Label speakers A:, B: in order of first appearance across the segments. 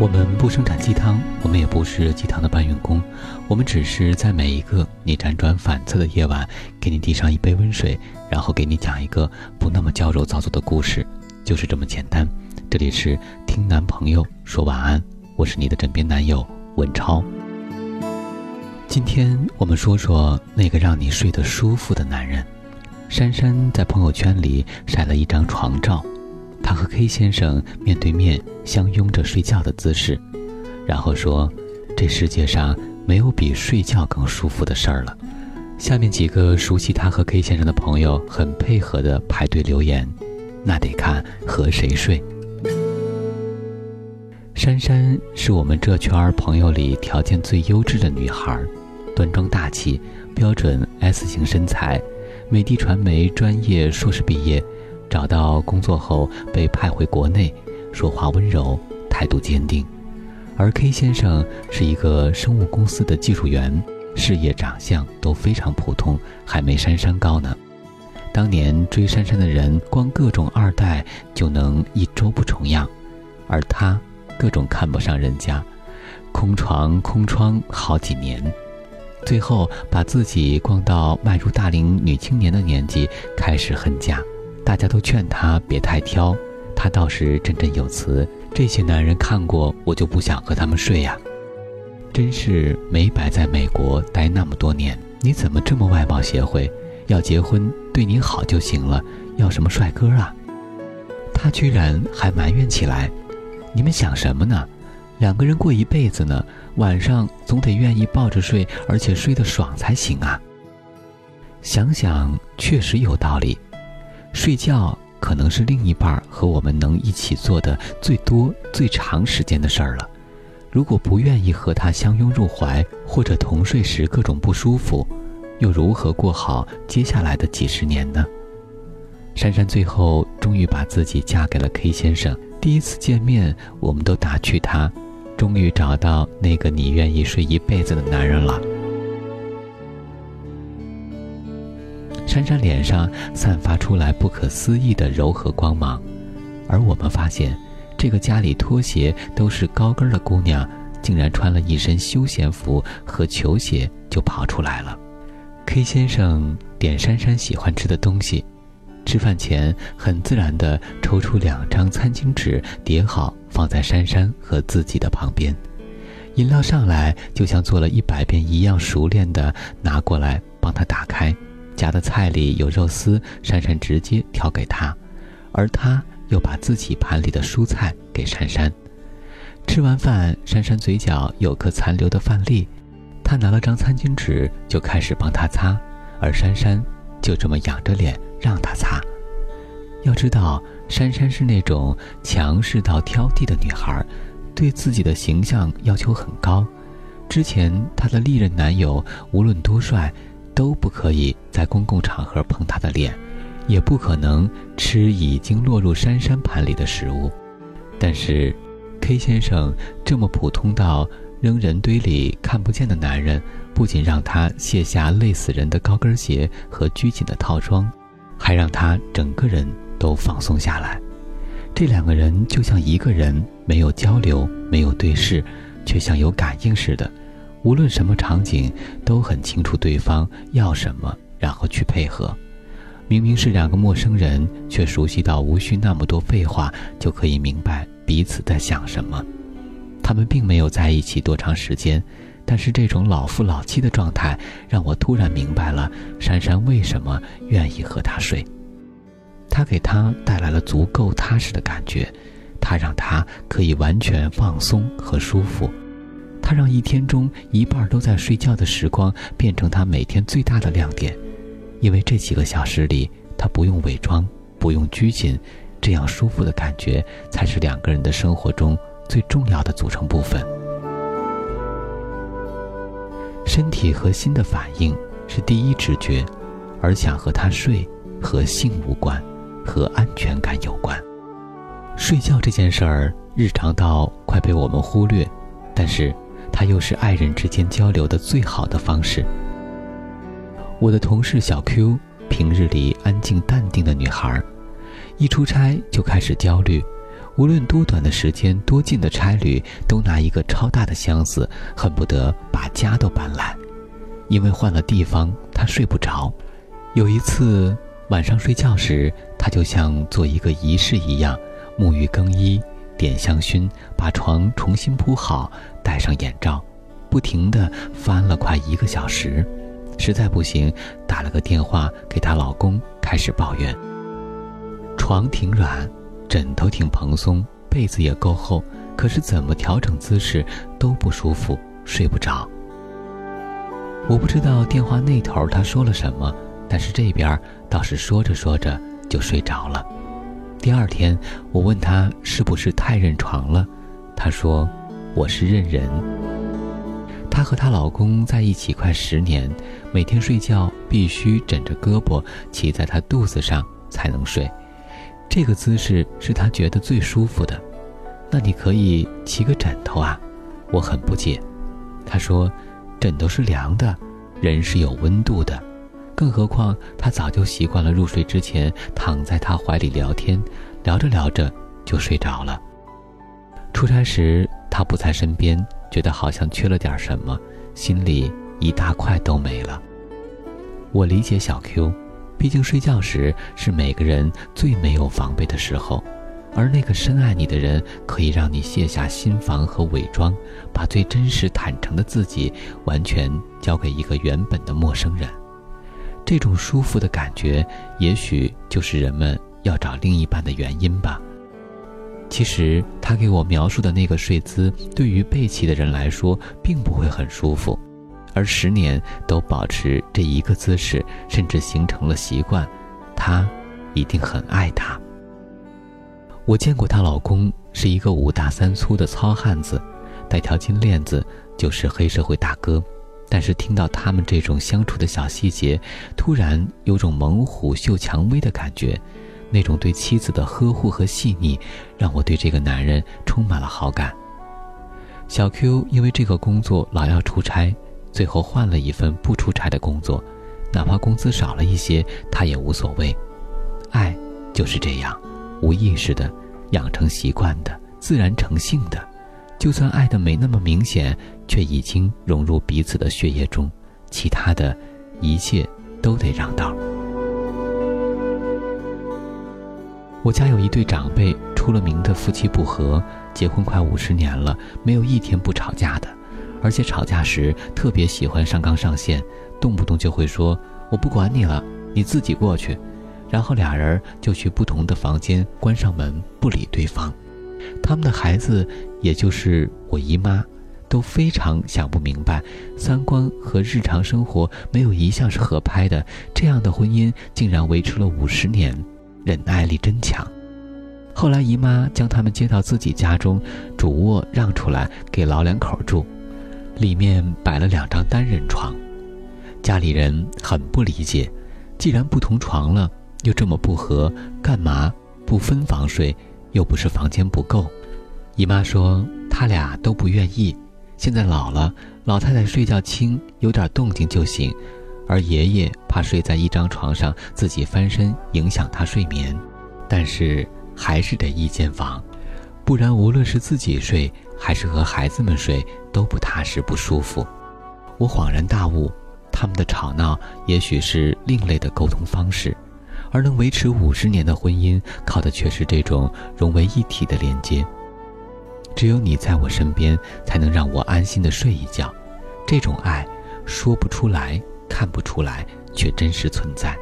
A: 我们不生产鸡汤，我们也不是鸡汤的搬运工，我们只是在每一个你辗转反侧的夜晚，给你递上一杯温水，然后给你讲一个不那么矫揉造作的故事，就是这么简单。这里是听男朋友说晚安，我是你的枕边男友文超。今天我们说说那个让你睡得舒服的男人。珊珊在朋友圈里晒了一张床照。他和 K 先生面对面相拥着睡觉的姿势，然后说：“这世界上没有比睡觉更舒服的事儿了。”下面几个熟悉他和 K 先生的朋友很配合的排队留言：“那得看和谁睡。”珊珊是我们这圈朋友里条件最优质的女孩，端庄大气，标准 S 型身材，美的传媒专业硕士毕业。找到工作后被派回国内，说话温柔，态度坚定。而 K 先生是一个生物公司的技术员，事业、长相都非常普通，还没珊珊高呢。当年追珊珊的人，光各种二代就能一周不重样，而他各种看不上人家，空床空窗好几年，最后把自己逛到迈入大龄女青年的年纪，开始恨嫁。大家都劝他别太挑，他倒是振振有词：“这些男人看过，我就不想和他们睡呀。”真是没白在美国待那么多年，你怎么这么外貌协会？要结婚对你好就行了，要什么帅哥啊？他居然还埋怨起来：“你们想什么呢？两个人过一辈子呢，晚上总得愿意抱着睡，而且睡得爽才行啊。”想想确实有道理。睡觉可能是另一半和我们能一起做的最多、最长时间的事儿了。如果不愿意和他相拥入怀，或者同睡时各种不舒服，又如何过好接下来的几十年呢？珊珊最后终于把自己嫁给了 K 先生。第一次见面，我们都打趣他：“终于找到那个你愿意睡一辈子的男人了。”珊珊脸上散发出来不可思议的柔和光芒，而我们发现，这个家里拖鞋都是高跟的姑娘，竟然穿了一身休闲服和球鞋就跑出来了。K 先生点珊珊喜欢吃的东西，吃饭前很自然地抽出两张餐巾纸叠好放在珊珊和自己的旁边，饮料上来就像做了一百遍一样熟练地拿过来帮他打开。夹的菜里有肉丝，珊珊直接挑给他，而他又把自己盘里的蔬菜给珊珊。吃完饭，珊珊嘴角有颗残留的饭粒，他拿了张餐巾纸就开始帮她擦，而珊珊就这么仰着脸让他擦。要知道，珊珊是那种强势到挑剔的女孩，对自己的形象要求很高。之前她的历任男友无论多帅。都不可以在公共场合碰他的脸，也不可能吃已经落入珊珊盘里的食物。但是，K 先生这么普通到扔人堆里看不见的男人，不仅让他卸下累死人的高跟鞋和拘谨的套装，还让他整个人都放松下来。这两个人就像一个人，没有交流，没有对视，却像有感应似的。无论什么场景，都很清楚对方要什么，然后去配合。明明是两个陌生人，却熟悉到无需那么多废话就可以明白彼此在想什么。他们并没有在一起多长时间，但是这种老夫老妻的状态，让我突然明白了珊珊为什么愿意和他睡。他给他带来了足够踏实的感觉，他让他可以完全放松和舒服。他让一天中一半都在睡觉的时光变成他每天最大的亮点，因为这几个小时里，他不用伪装，不用拘谨，这样舒服的感觉才是两个人的生活中最重要的组成部分。身体和心的反应是第一直觉，而想和他睡和性无关，和安全感有关。睡觉这件事儿日常到快被我们忽略，但是。它又是爱人之间交流的最好的方式。我的同事小 Q，平日里安静淡定的女孩，一出差就开始焦虑。无论多短的时间、多近的差旅，都拿一个超大的箱子，恨不得把家都搬来。因为换了地方，他睡不着。有一次晚上睡觉时，他就像做一个仪式一样，沐浴更衣、点香薰，把床重新铺好，戴上眼罩，不停地翻了快一个小时。实在不行，打了个电话给她老公，开始抱怨：床挺软。枕头挺蓬松，被子也够厚，可是怎么调整姿势都不舒服，睡不着。我不知道电话那头他说了什么，但是这边倒是说着说着就睡着了。第二天我问他是不是太认床了，他说我是认人。她和她老公在一起快十年，每天睡觉必须枕着胳膊骑在他肚子上才能睡。这个姿势是他觉得最舒服的，那你可以骑个枕头啊，我很不解。他说，枕头是凉的，人是有温度的，更何况他早就习惯了入睡之前躺在他怀里聊天，聊着聊着就睡着了。出差时他不在身边，觉得好像缺了点什么，心里一大块都没了。我理解小 Q。毕竟睡觉时是每个人最没有防备的时候，而那个深爱你的人可以让你卸下心防和伪装，把最真实坦诚的自己完全交给一个原本的陌生人。这种舒服的感觉，也许就是人们要找另一半的原因吧。其实他给我描述的那个睡姿，对于背起的人来说，并不会很舒服。而十年都保持这一个姿势，甚至形成了习惯，他一定很爱他。我见过她老公是一个五大三粗的糙汉子，戴条金链子就是黑社会大哥。但是听到他们这种相处的小细节，突然有种猛虎嗅蔷薇的感觉，那种对妻子的呵护和细腻，让我对这个男人充满了好感。小 Q 因为这个工作老要出差。最后换了一份不出差的工作，哪怕工资少了一些，他也无所谓。爱就是这样，无意识的，养成习惯的，自然成性的。就算爱的没那么明显，却已经融入彼此的血液中，其他的，一切都得让道。我家有一对长辈，出了名的夫妻不和，结婚快五十年了，没有一天不吵架的。而且吵架时特别喜欢上纲上线，动不动就会说“我不管你了，你自己过去”，然后俩人就去不同的房间，关上门不理对方。他们的孩子，也就是我姨妈，都非常想不明白，三观和日常生活没有一项是合拍的，这样的婚姻竟然维持了五十年，忍耐力真强。后来姨妈将他们接到自己家中，主卧让出来给老两口住。里面摆了两张单人床，家里人很不理解，既然不同床了，又这么不和，干嘛不分房睡？又不是房间不够。姨妈说他俩都不愿意，现在老了，老太太睡觉轻，有点动静就醒，而爷爷怕睡在一张床上自己翻身影响他睡眠，但是还是得一间房，不然无论是自己睡。还是和孩子们睡都不踏实不舒服，我恍然大悟，他们的吵闹也许是另类的沟通方式，而能维持五十年的婚姻，靠的却是这种融为一体的连接。只有你在我身边，才能让我安心的睡一觉。这种爱，说不出来，看不出来，却真实存在，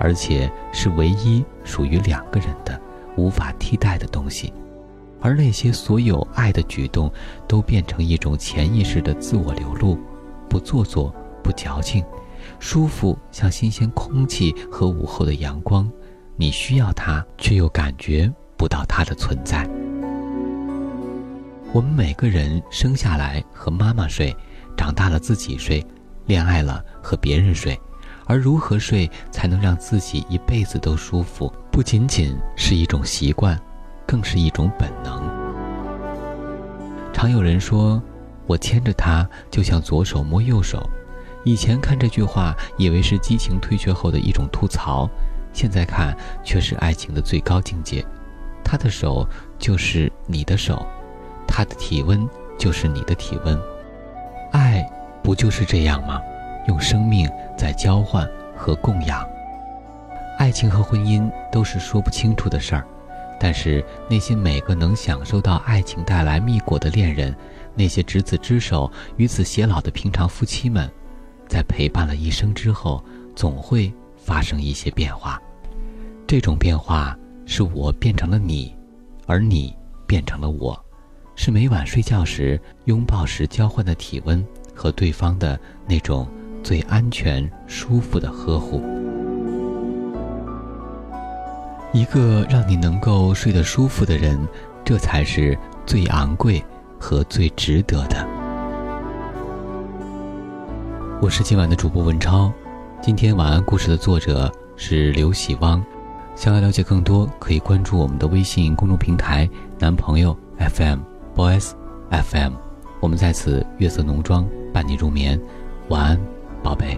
A: 而且是唯一属于两个人的，无法替代的东西。而那些所有爱的举动，都变成一种潜意识的自我流露，不做作，不矫情，舒服像新鲜空气和午后的阳光。你需要它，却又感觉不到它的存在。我们每个人生下来和妈妈睡，长大了自己睡，恋爱了和别人睡，而如何睡才能让自己一辈子都舒服，不仅仅是一种习惯。更是一种本能。常有人说：“我牵着他，就像左手摸右手。”以前看这句话，以为是激情退却后的一种吐槽，现在看却是爱情的最高境界。他的手就是你的手，他的体温就是你的体温。爱不就是这样吗？用生命在交换和供养。爱情和婚姻都是说不清楚的事儿，但是那些每个能享受到爱情带来蜜果的恋人，那些执子之手与子偕老的平常夫妻们，在陪伴了一生之后，总会发生一些变化。这种变化是我变成了你，而你变成了我，是每晚睡觉时拥抱时交换的体温和对方的那种。最安全、舒服的呵护，一个让你能够睡得舒服的人，这才是最昂贵和最值得的。我是今晚的主播文超，今天晚安故事的作者是刘喜汪。想要了解更多，可以关注我们的微信公众平台“男朋友 FM Boys FM”。我们在此月色浓妆伴你入眠，晚安。宝贝。